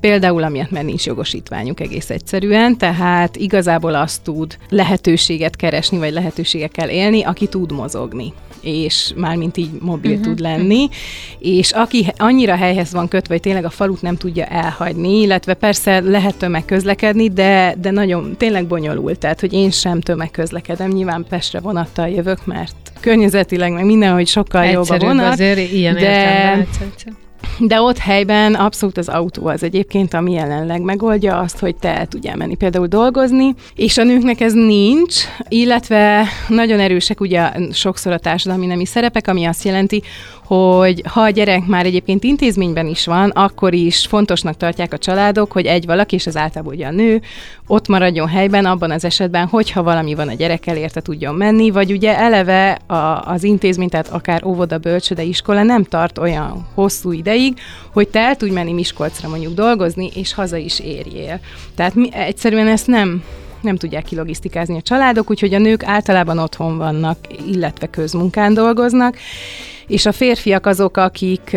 S3: Például amiatt, mert nincs jogosítványuk egész egyszerűen, tehát igazából azt tud lehetőséget keresni, vagy lehetőségekkel élni, aki tud mozogni és mármint így mobil uh-huh. tud lenni, és aki annyira helyhez van kötve, hogy tényleg a falut nem tudja elhagyni, illetve persze lehet tömegközlekedni, de, de nagyon tényleg bonyolult, tehát hogy én sem tömegközlekedem, nyilván Pestre vonattal jövök, mert környezetileg meg mindenhogy sokkal
S1: Egyszerűbb
S3: jobb a vonat.
S1: azért ilyen
S3: de, de ott helyben abszolút az autó az egyébként, ami jelenleg megoldja azt, hogy te el tudjál menni például dolgozni, és a nőknek ez nincs, illetve nagyon erősek ugye sokszor a társadalmi nemi szerepek, ami azt jelenti, hogy ha a gyerek már egyébként intézményben is van, akkor is fontosnak tartják a családok, hogy egy valaki, és az általában ugye a nő, ott maradjon helyben abban az esetben, hogyha valami van a gyerekkel, érte tudjon menni, vagy ugye eleve a, az intézmény, tehát akár óvoda, bölcsöde, iskola nem tart olyan hosszú ideig, hogy te el tudj menni Miskolcra mondjuk dolgozni, és haza is érjél. Tehát mi, egyszerűen ezt nem nem tudják kilogisztikázni a családok, úgyhogy a nők általában otthon vannak, illetve közmunkán dolgoznak, és a férfiak azok, akik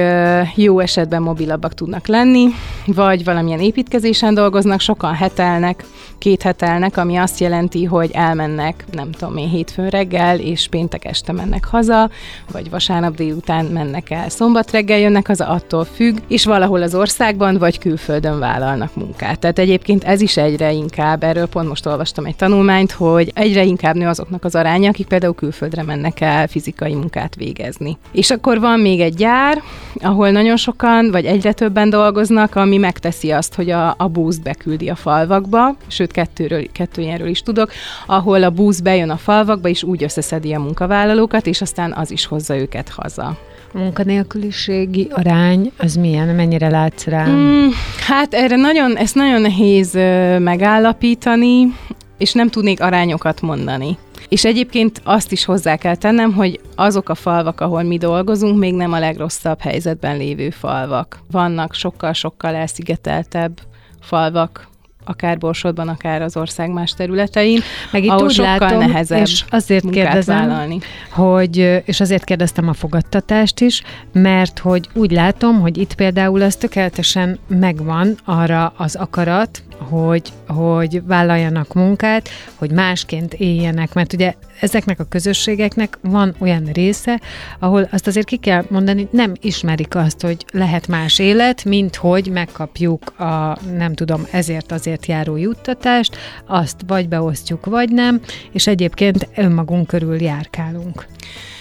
S3: jó esetben mobilabbak tudnak lenni, vagy valamilyen építkezésen dolgoznak, sokan hetelnek, két hetelnek, ami azt jelenti, hogy elmennek, nem tudom én, hétfőn reggel, és péntek este mennek haza, vagy vasárnap délután mennek el, szombat reggel jönnek haza, attól függ, és valahol az országban, vagy külföldön vállalnak munkát. Tehát egyébként ez is egyre inkább, erről pont most olvastam egy tanulmányt, hogy egyre inkább nő azoknak az aránya, akik például külföldre mennek el fizikai munkát végezni. És akkor van még egy gyár, ahol nagyon sokan, vagy egyre többen dolgoznak, ami megteszi azt, hogy a, a boost beküldi a falvakba, sőt kettőről, kettő ilyenről is tudok, ahol a busz bejön a falvakba, és úgy összeszedi a munkavállalókat, és aztán az is hozza őket haza.
S1: A munkanélküliségi arány, az milyen? Mennyire látsz rá?
S3: Mm, hát erre nagyon, ezt nagyon nehéz megállapítani, és nem tudnék arányokat mondani. És egyébként azt is hozzá kell tennem, hogy azok a falvak, ahol mi dolgozunk, még nem a legrosszabb helyzetben lévő falvak. Vannak sokkal-sokkal elszigeteltebb falvak, akár Borsodban, akár az ország más területein,
S1: Meg itt
S3: ahol
S1: úgy
S3: sokkal
S1: látom,
S3: nehezebb
S1: és azért kérdezem,
S3: vállalni.
S1: hogy, és azért kérdeztem a fogadtatást is, mert hogy úgy látom, hogy itt például az tökéletesen megvan arra az akarat, hogy, hogy vállaljanak munkát, hogy másként éljenek, mert ugye ezeknek a közösségeknek van olyan része, ahol azt azért ki kell mondani, nem ismerik azt, hogy lehet más élet, mint hogy megkapjuk a, nem tudom, ezért azért járó juttatást, azt vagy beosztjuk, vagy nem, és egyébként önmagunk körül járkálunk.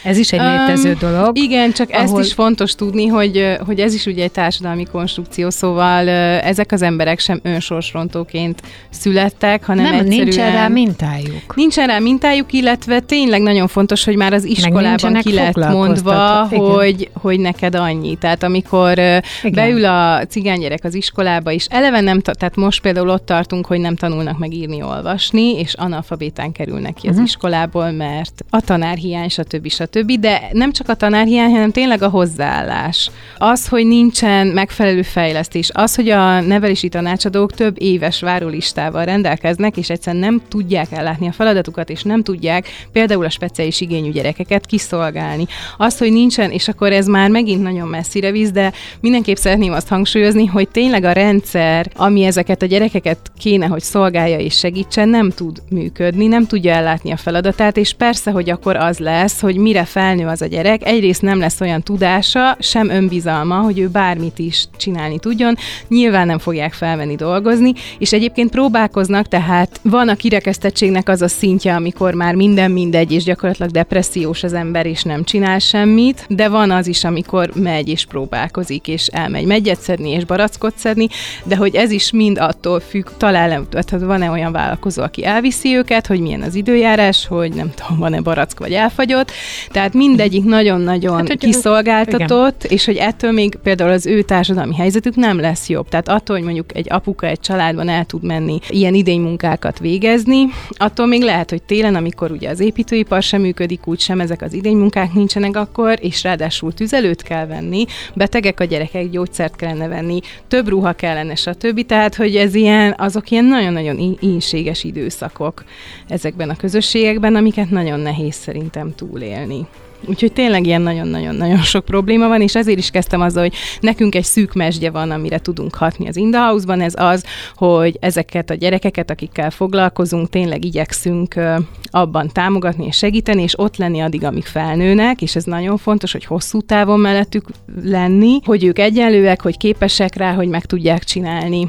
S1: Ez is egy um, létező dolog.
S3: Igen, csak ahol... ezt is fontos tudni, hogy, hogy ez is ugye egy társadalmi konstrukció, szóval ezek az emberek sem önsorsrontóként születtek, hanem
S1: Nem,
S3: egyszerűen...
S1: nincsen rá mintájuk.
S3: Nincsen rá mintájuk, illetve tényleg nagyon fontos, hogy már az iskolában ki lett mondva, hogy, hogy neked annyi. Tehát amikor Igen. beül a cigánygyerek az iskolába, és eleve nem, tehát most például ott tartunk, hogy nem tanulnak meg írni, olvasni, és analfabétán kerülnek ki az uh-huh. iskolából, mert a tanárhiány, stb stb., de nem csak a tanárhiány, hanem tényleg a hozzáállás. Az, hogy nincsen megfelelő fejlesztés, az, hogy a nevelési tanácsadók több éves várólistával rendelkeznek, és egyszerűen nem tudják ellátni a feladatukat, és nem tudják például a speciális igényű gyerekeket kiszolgálni. Az, hogy nincsen, és akkor ez már megint nagyon messzire visz, de mindenképp szeretném azt hangsúlyozni, hogy tényleg a rendszer, ami ezeket a gyerekeket kéne, hogy szolgálja és segítsen, nem tud működni, nem tudja ellátni a feladatát, és persze, hogy akkor az lesz, hogy mire felnő az a gyerek, egyrészt nem lesz olyan tudása, sem önbizalma, hogy ő bármit is csinálni tudjon, nyilván nem fogják felvenni dolgozni, és egyébként próbálkoznak, tehát van a kirekesztettségnek az a szintje, amikor már minden mindegy, és gyakorlatilag depressziós az ember, és nem csinál semmit, de van az is, amikor megy és próbálkozik, és elmegy megyet szedni, és barackot szedni, de hogy ez is mind attól függ, talán tehát van-e olyan vállalkozó, aki elviszi őket, hogy milyen az időjárás, hogy nem tudom, van-e barack vagy elfagyott, tehát mindegyik nagyon-nagyon hát, kiszolgáltatott, igen. és hogy ettől még például az ő társadalmi helyzetük nem lesz jobb. Tehát attól, hogy mondjuk egy apuka egy családban el tud menni ilyen idénymunkákat végezni, attól még lehet, hogy télen, amikor ugye az építőipar sem működik, úgy sem ezek az idénymunkák nincsenek akkor, és ráadásul tüzelőt kell venni, betegek a gyerekek, gyógyszert kellene venni, több ruha kellene, stb. Tehát, hogy ez ilyen, azok ilyen nagyon-nagyon ínséges időszakok ezekben a közösségekben, amiket nagyon nehéz szerintem túlélni. Úgyhogy tényleg ilyen nagyon-nagyon-nagyon sok probléma van, és ezért is kezdtem azzal, hogy nekünk egy szűk mesdje van, amire tudunk hatni az Indahouse-ban, ez az, hogy ezeket a gyerekeket, akikkel foglalkozunk, tényleg igyekszünk abban támogatni és segíteni, és ott lenni addig, amíg felnőnek, és ez nagyon fontos, hogy hosszú távon mellettük lenni, hogy ők egyenlőek, hogy képesek rá, hogy meg tudják csinálni,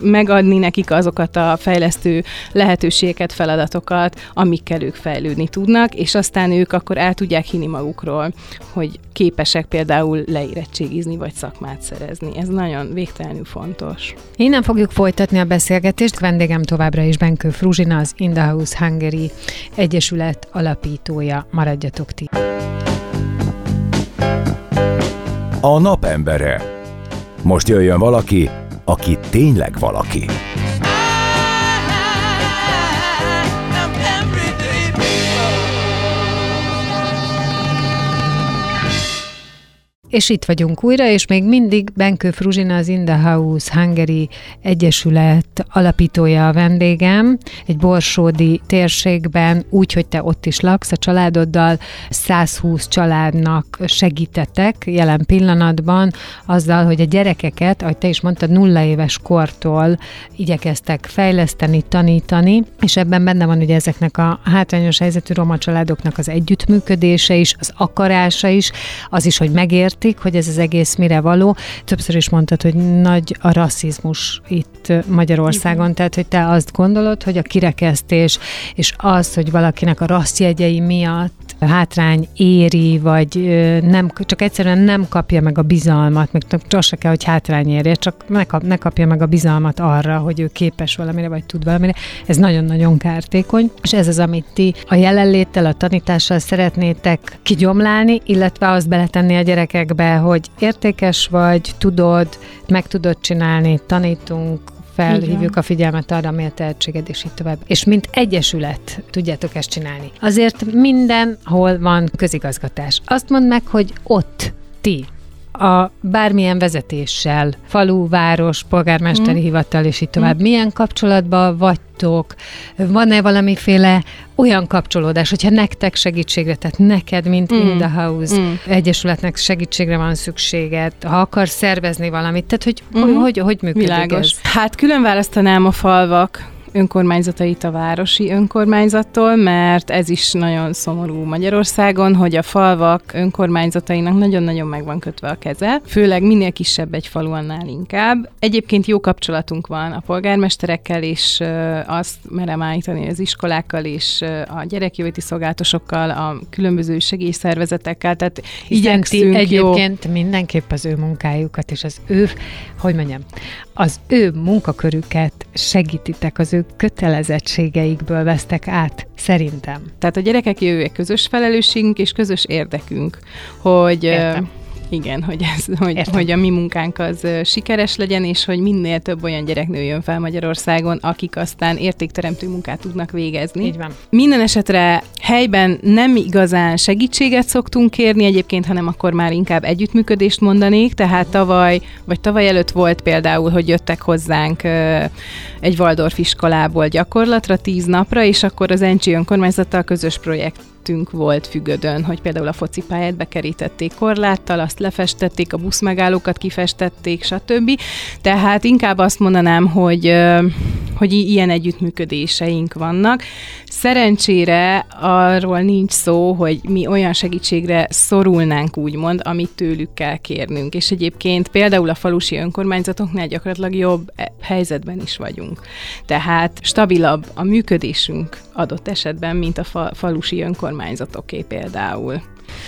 S3: megadni nekik azokat a fejlesztő lehetőségeket, feladatokat, amikkel ők fejlődni tudnak, és aztán ők akkor el tudják hinni magukról, hogy képesek például leérettségizni vagy szakmát szerezni. Ez nagyon végtelenül fontos.
S1: Innen fogjuk folytatni a beszélgetést. Vendégem továbbra is Benkő Fruzsina, az In the House Hungary Egyesület alapítója. Maradjatok ti!
S2: A napembere. Most jöjjön valaki, aki tényleg valaki.
S1: És itt vagyunk újra, és még mindig Benkő Fruzsina, az In the House Hungary Egyesület alapítója a vendégem, egy borsódi térségben, úgy, hogy te ott is laksz a családoddal, 120 családnak segítetek jelen pillanatban azzal, hogy a gyerekeket, ahogy te is mondtad, nulla éves kortól igyekeztek fejleszteni, tanítani, és ebben benne van ugye ezeknek a hátrányos helyzetű roma családoknak az együttműködése is, az akarása is, az is, hogy megértik, hogy ez az egész mire való. Többször is mondtad, hogy nagy a rasszizmus itt Magyarországon, Igen. tehát hogy te azt gondolod, hogy a kirekesztés és az, hogy valakinek a rasszjegyei miatt hátrány éri, vagy nem, csak egyszerűen nem kapja meg a bizalmat, meg csak se kell, hogy hátrány érje, csak ne, kap, ne kapja meg a bizalmat arra, hogy ő képes valamire, vagy tud valamire. Ez nagyon-nagyon kártékony, és ez az, amit ti a jelenléttel, a tanítással szeretnétek kigyomlálni, illetve azt beletenni a gyerekekbe, hogy értékes vagy, tudod, meg tudod csinálni, tanítunk, felhívjuk a figyelmet arra, ami a tehetséged, és így tovább. És mint egyesület tudjátok ezt csinálni. Azért mindenhol van közigazgatás. Azt mondd meg, hogy ott ti a bármilyen vezetéssel, falu, város, polgármesteri mm. hivatal, és így tovább. Mm. Milyen kapcsolatban vagytok? Van-e valamiféle olyan kapcsolódás, hogyha nektek segítségre, tehát neked, mint mm. In the House mm. Egyesületnek segítségre van szükséged, ha akarsz szervezni valamit, tehát hogy mm. hogy, hogy, hogy működik Világos. ez?
S3: Hát külön választanám a falvak önkormányzatait a városi önkormányzattól, mert ez is nagyon szomorú Magyarországon, hogy a falvak önkormányzatainak nagyon-nagyon meg van kötve a keze, főleg minél kisebb egy falu, annál inkább. Egyébként jó kapcsolatunk van a polgármesterekkel, és azt merem állítani az iskolákkal és a gyerekjóti szolgáltosokkal, a különböző segélyszervezetekkel, tehát igyekszünk
S1: egyébként jó. mindenképp az ő munkájukat és az ő, hogy mondjam, az ő munkakörüket segítitek, az ő kötelezettségeikből vesztek át, szerintem.
S3: Tehát a gyerekek jövője közös felelősségünk és közös érdekünk, hogy Értem igen, hogy, ez, hogy, hogy a mi munkánk az sikeres legyen, és hogy minél több olyan gyerek nőjön fel Magyarországon, akik aztán értékteremtő munkát tudnak végezni.
S1: Így van.
S3: Minden esetre helyben nem igazán segítséget szoktunk kérni egyébként, hanem akkor már inkább együttműködést mondanék, tehát tavaly, vagy tavaly előtt volt például, hogy jöttek hozzánk egy Waldorf iskolából gyakorlatra tíz napra, és akkor az Encsi önkormányzattal közös projekt projektünk volt Fügödön, hogy például a focipályát bekerítették korláttal, azt lefestették, a buszmegállókat kifestették, stb. Tehát inkább azt mondanám, hogy, hogy ilyen együttműködéseink vannak. Szerencsére arról nincs szó, hogy mi olyan segítségre szorulnánk, úgymond, amit tőlük kell kérnünk. És egyébként például a falusi önkormányzatoknál gyakorlatilag jobb e, helyzetben is vagyunk. Tehát stabilabb a működésünk adott esetben, mint a fa- falusi önkormányzatoké például.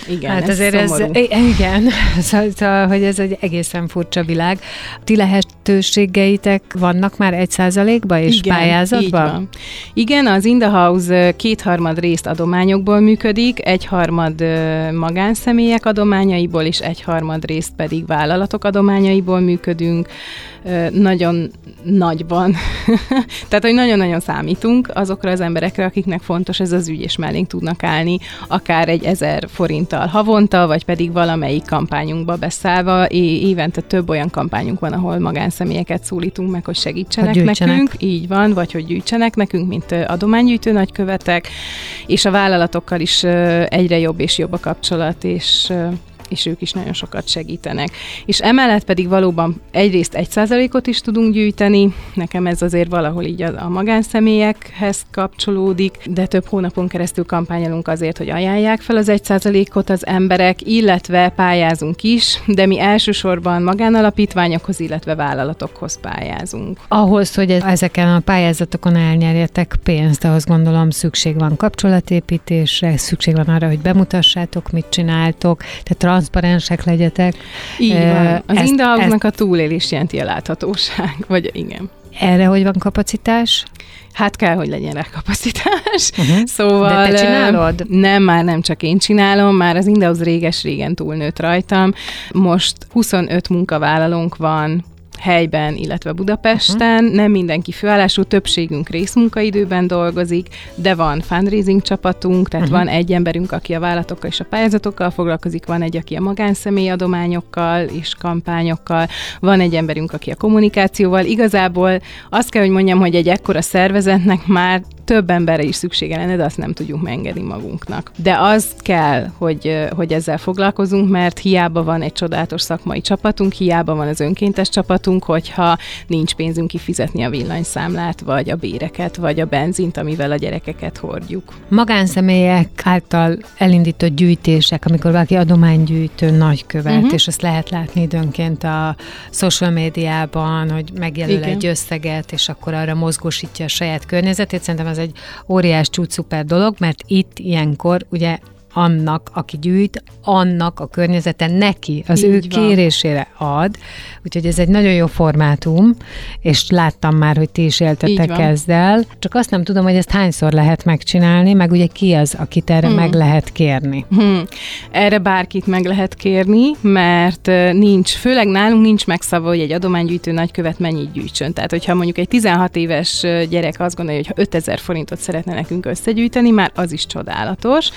S3: Igen,
S1: hát ez azért szomorú. ez, igen, *laughs* szóval, szóval, hogy ez egy egészen furcsa világ. Ti lehetőségeitek vannak már egy százalékban és igen, pályázatban? van.
S3: Igen, az In the House kétharmad részt adományokból működik, egyharmad magánszemélyek adományaiból, és egyharmad részt pedig vállalatok adományaiból működünk nagyon nagyban. *laughs* Tehát, hogy nagyon-nagyon számítunk azokra az emberekre, akiknek fontos ez az ügy, és mellénk tudnak állni, akár egy ezer forinttal havonta, vagy pedig valamelyik kampányunkba beszállva. Évente több olyan kampányunk van, ahol magánszemélyeket szólítunk meg, hogy segítsenek hogy nekünk. Így van, vagy hogy gyűjtsenek nekünk, mint adománygyűjtő nagykövetek, és a vállalatokkal is egyre jobb és jobb a kapcsolat, és és ők is nagyon sokat segítenek. És emellett pedig valóban egyrészt egy százalékot is tudunk gyűjteni, nekem ez azért valahol így a, a magánszemélyekhez kapcsolódik, de több hónapon keresztül kampányolunk azért, hogy ajánlják fel az egy százalékot az emberek, illetve pályázunk is, de mi elsősorban magánalapítványokhoz, illetve vállalatokhoz pályázunk.
S1: Ahhoz, hogy ezeken a pályázatokon elnyerjetek pénzt, ahhoz gondolom szükség van kapcsolatépítésre, szükség van arra, hogy bemutassátok, mit csináltok, tehát transzparensek legyetek.
S3: Így van. Az ezt, a túlélés jelenti a láthatóság, *laughs* vagy igen.
S1: Erre hogy van kapacitás?
S3: Hát kell, hogy legyen rá kapacitás. Uh-huh. *laughs* Szóval...
S1: De te csinálod?
S3: Nem, már nem csak én csinálom, már az Indauz réges-régen túlnőtt rajtam. Most 25 munkavállalónk van, helyben, illetve Budapesten. Uh-huh. Nem mindenki főállású, többségünk részmunkaidőben dolgozik, de van fundraising csapatunk, tehát uh-huh. van egy emberünk, aki a vállalatokkal és a pályázatokkal foglalkozik, van egy, aki a magánszemély adományokkal és kampányokkal, van egy emberünk, aki a kommunikációval. Igazából azt kell, hogy mondjam, hogy egy ekkora szervezetnek már több emberre is szüksége lenne, de azt nem tudjuk megengedni magunknak. De az kell, hogy, hogy ezzel foglalkozunk, mert hiába van egy csodálatos szakmai csapatunk, hiába van az önkéntes csapatunk, hogyha nincs pénzünk kifizetni a villanyszámlát, vagy a béreket, vagy a benzint, amivel a gyerekeket hordjuk.
S1: Magánszemélyek által elindított gyűjtések, amikor valaki adománygyűjtő nagykövet, uh-huh. és azt lehet látni időnként a social médiában, hogy megjelöl Igen. egy összeget, és akkor arra mozgósítja a saját környezetét. Szerintem az egy óriás csúcs szuper dolog, mert itt ilyenkor ugye annak, aki gyűjt, annak a környezete neki, az Így ő van. kérésére ad. Úgyhogy ez egy nagyon jó formátum, és láttam már, hogy ti is éltetek ezzel. Csak azt nem tudom, hogy ezt hányszor lehet megcsinálni, meg ugye ki az, akit erre hmm. meg lehet kérni. Hmm.
S3: Erre bárkit meg lehet kérni, mert nincs, főleg nálunk nincs megszava, hogy egy adománygyűjtő nagykövet mennyit gyűjtsön. Tehát, hogyha mondjuk egy 16 éves gyerek azt gondolja, hogy ha 5000 forintot szeretne nekünk összegyűjteni, már az is csodálatos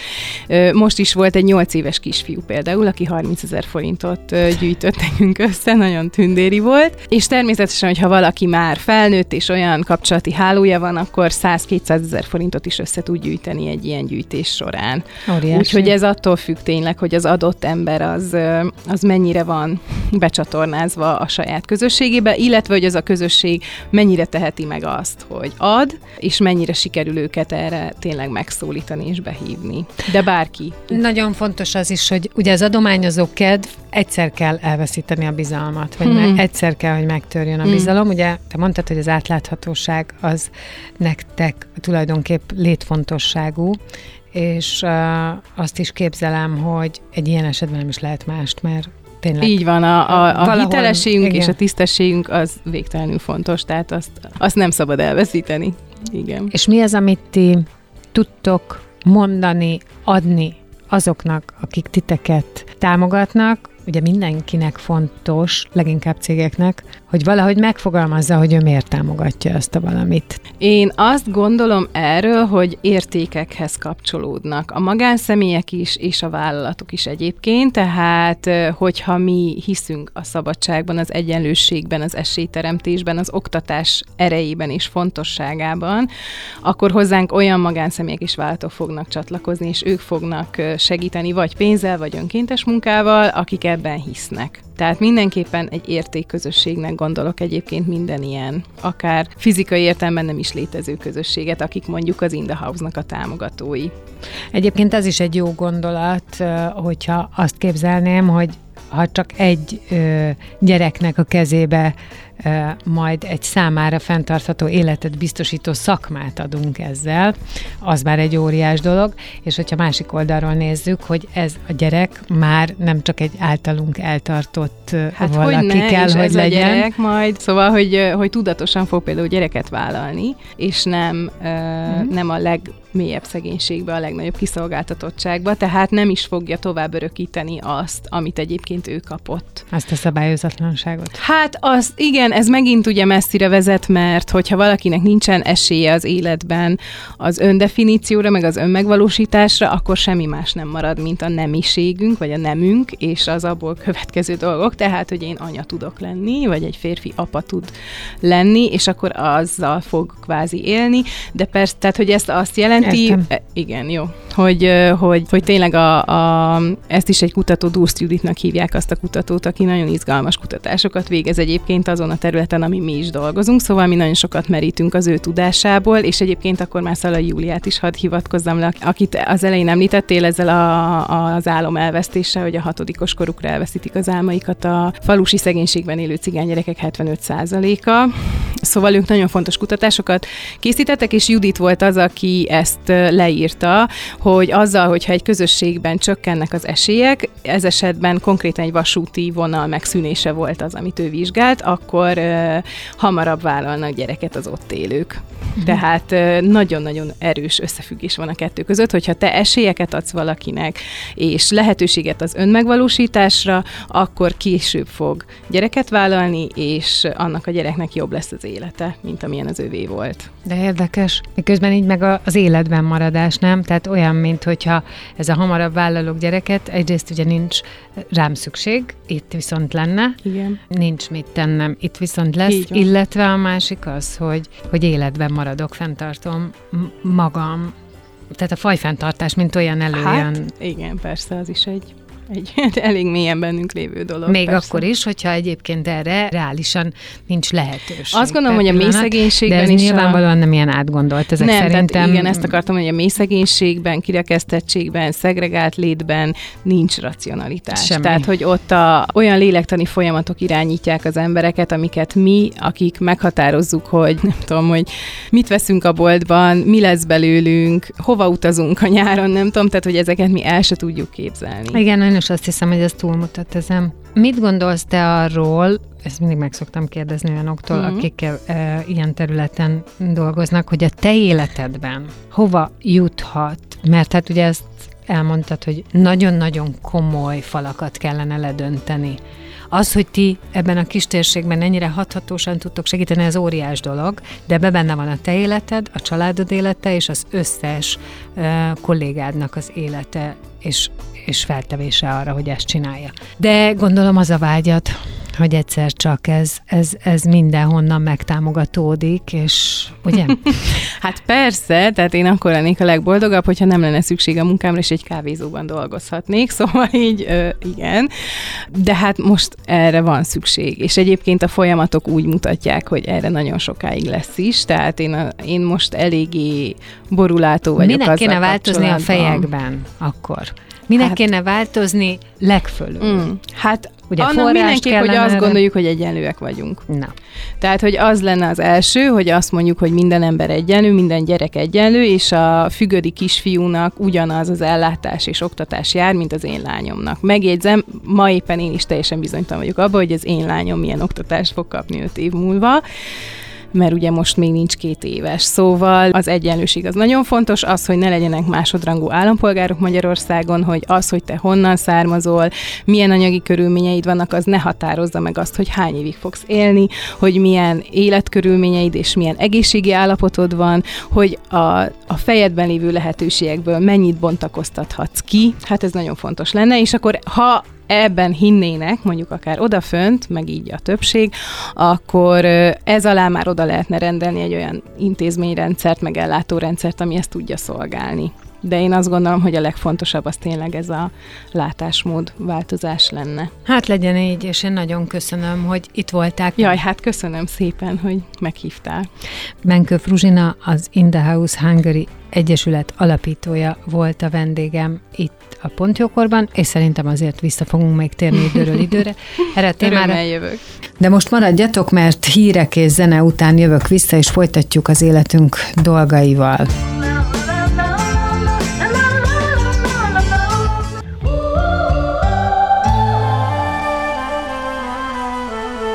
S3: most is volt egy 8 éves kisfiú például, aki 30 ezer forintot gyűjtött nekünk össze, nagyon tündéri volt, és természetesen, hogyha valaki már felnőtt és olyan kapcsolati hálója van, akkor 100-200 ezer forintot is össze tud gyűjteni egy ilyen gyűjtés során. Úgyhogy ez attól függ tényleg, hogy az adott ember az, az mennyire van becsatornázva a saját közösségébe, illetve hogy az a közösség mennyire teheti meg azt, hogy ad, és mennyire sikerül őket erre tényleg megszólítani és behívni. De bárki ki.
S1: Nagyon fontos az is, hogy ugye az adományozó kedv egyszer kell elveszíteni a bizalmat, vagy hmm. egyszer kell, hogy megtörjön a hmm. bizalom. Ugye te mondtad, hogy az átláthatóság az nektek tulajdonképp létfontosságú, és uh, azt is képzelem, hogy egy ilyen esetben nem is lehet mást, mert tényleg.
S3: Így van, a, a, a hitelességünk igen. és a tisztességünk az végtelenül fontos, tehát azt, azt nem szabad elveszíteni. Igen.
S1: És mi az, amit ti tudtok mondani, adni azoknak, akik titeket támogatnak, ugye mindenkinek fontos, leginkább cégeknek, hogy valahogy megfogalmazza, hogy ő miért támogatja ezt a valamit.
S3: Én azt gondolom erről, hogy értékekhez kapcsolódnak. A magánszemélyek is, és a vállalatok is egyébként, tehát hogyha mi hiszünk a szabadságban, az egyenlőségben, az esélyteremtésben, az oktatás erejében és fontosságában, akkor hozzánk olyan magánszemélyek és vállalatok fognak csatlakozni, és ők fognak segíteni vagy pénzzel, vagy önkéntes munkával, akik ebben hisznek. Tehát mindenképpen egy értékközösségnek gondolok egyébként minden ilyen, akár fizikai értelemben nem is létező közösséget, akik mondjuk az Indahouse-nak a támogatói.
S1: Egyébként ez is egy jó gondolat, hogyha azt képzelném, hogy ha csak egy gyereknek a kezébe majd egy számára fenntartható életet biztosító szakmát adunk ezzel, az már egy óriás dolog, és hogyha másik oldalról nézzük, hogy ez a gyerek már nem csak egy általunk eltartott hát valaki hogy ne, kell, hogy
S3: ez
S1: legyen.
S3: A gyerek majd, szóval, hogy, hogy tudatosan fog például gyereket vállalni, és nem, hmm. nem a leg mélyebb szegénységbe, a legnagyobb kiszolgáltatottságba, tehát nem is fogja tovább örökíteni azt, amit egyébként ő kapott.
S1: Azt a szabályozatlanságot.
S3: Hát az, igen, ez megint ugye messzire vezet, mert hogyha valakinek nincsen esélye az életben az öndefinícióra, meg az önmegvalósításra, akkor semmi más nem marad, mint a nemiségünk, vagy a nemünk, és az abból következő dolgok, tehát, hogy én anya tudok lenni, vagy egy férfi apa tud lenni, és akkor azzal fog kvázi élni, de persze, tehát, hogy ezt azt jelenti, jelenti, Értem. E, igen, jó, hogy, hogy, hogy tényleg a, a, ezt is egy kutató, Durst Juditnak hívják azt a kutatót, aki nagyon izgalmas kutatásokat végez egyébként azon a területen, ami mi is dolgozunk, szóval mi nagyon sokat merítünk az ő tudásából, és egyébként akkor már Szalai Júliát is hadd hivatkozzam le, akit az elején említettél ezzel a, az álom elvesztése, hogy a hatodikos korukra elveszítik az álmaikat a falusi szegénységben élő cigánygyerekek 75%-a. Szóval ők nagyon fontos kutatásokat készítettek, és Judit volt az, aki ezt leírta, hogy azzal, hogyha egy közösségben csökkennek az esélyek, ez esetben konkrétan egy vasúti vonal megszűnése volt az, amit ő vizsgált, akkor uh, hamarabb vállalnak gyereket az ott élők. Uh-huh. Tehát nagyon-nagyon erős összefüggés van a kettő között, hogyha te esélyeket adsz valakinek, és lehetőséget az önmegvalósításra, akkor később fog gyereket vállalni, és annak a gyereknek jobb lesz az élete, mint amilyen az övé volt.
S1: De érdekes. Miközben így meg az életben maradás, nem? Tehát olyan, mint hogyha ez a hamarabb vállalok gyereket, egyrészt ugye nincs rám szükség, itt viszont lenne,
S3: Igen.
S1: nincs mit tennem, itt viszont lesz, illetve a másik az, hogy, hogy életben maradok, fenntartom magam, tehát a fajfenntartás, mint olyan előjön.
S3: Hát, igen, persze, az is egy, egy *laughs* elég mélyen bennünk lévő dolog.
S1: Még
S3: persze.
S1: akkor is, hogyha egyébként erre reálisan nincs lehetőség.
S3: Azt gondolom, hogy a mély szegénységben
S1: De ez
S3: is
S1: nyilvánvalóan nem ilyen átgondolt, ezek
S3: nem,
S1: szerintem.
S3: tehát igen, ezt akartam, hogy a mély szegénységben, kirekesztettségben, szegregált létben nincs racionalitás.
S1: Semmi.
S3: Tehát, hogy ott a, olyan lélektani folyamatok irányítják az embereket, amiket mi, akik meghatározzuk, hogy nem tudom, hogy mit veszünk a boltban, mi lesz belőlünk, hova utazunk a nyáron, nem tudom, tehát, hogy ezeket mi el se tudjuk képzelni.
S1: Igen, is azt hiszem, hogy ez túlmutat ezen. Mit gondolsz te arról, ezt mindig meg szoktam kérdezni olyanoktól,
S3: Mhm.
S1: mm-hmm. akik e, ilyen területen dolgoznak, hogy a te életedben hova juthat? Mert hát ugye ezt elmondtad, hogy nagyon-nagyon komoly falakat kellene ledönteni. Az, hogy ti ebben a kis térségben ennyire hathatósan tudtok segíteni, ez óriás dolog, de ebbe benne van a te életed, a családod élete és az összes uh, kollégádnak az élete és, és feltevése arra, hogy ezt csinálja. De gondolom az a vágyat, hogy egyszer csak ez, ez, ez mindenhonnan megtámogatódik, és ugye? *laughs*
S3: Hát persze, tehát én akkor lennék a legboldogabb, hogyha nem lenne szükség a munkámra, és egy kávézóban dolgozhatnék, *laughs* szóval így ö, igen. De hát most erre van szükség, és egyébként a folyamatok úgy mutatják, hogy erre nagyon sokáig lesz is, tehát én, a, én most eléggé borulátó vagyok
S1: Minek kéne változni a fejekben akkor? Minek hát, kéne változni legfölül?
S3: Mm, hát
S1: Ugye
S3: Annak mindenképp, hogy azt
S1: erre?
S3: gondoljuk, hogy egyenlőek vagyunk.
S1: Na,
S3: Tehát, hogy az lenne az első, hogy azt mondjuk, hogy minden ember egyenlő, minden gyerek egyenlő, és a fügödi kisfiúnak ugyanaz az ellátás és oktatás jár, mint az én lányomnak. Megjegyzem, ma éppen én is teljesen bizonytalan vagyok abban, hogy az én lányom milyen oktatást fog kapni öt év múlva mert ugye most még nincs két éves. Szóval az egyenlőség az nagyon fontos, az, hogy ne legyenek másodrangú állampolgárok Magyarországon, hogy az, hogy te honnan származol, milyen anyagi körülményeid vannak, az ne határozza meg azt, hogy hány évig fogsz élni, hogy milyen életkörülményeid és milyen egészségi állapotod van, hogy a, a fejedben lévő lehetőségekből mennyit bontakoztathatsz ki, hát ez nagyon fontos lenne, és akkor ha ebben hinnének, mondjuk akár odafönt, meg így a többség, akkor ez alá már oda lehetne rendelni egy olyan intézményrendszert, meg ellátórendszert, ami ezt tudja szolgálni. De én azt gondolom, hogy a legfontosabb az tényleg ez a látásmód változás lenne.
S1: hát legyen így, és én nagyon köszönöm, hogy itt voltál.
S3: Jaj, hát köszönöm szépen, hogy meghívtál.
S1: Benkő Fruzsina, az In the House Hungary Egyesület alapítója volt a vendégem itt a Pontjókorban, és szerintem azért vissza fogunk még térni időről időre. Erre a *laughs* témára.
S3: Jövök.
S1: De most maradjatok, mert hírek és zene után jövök vissza, és folytatjuk az életünk dolgaival.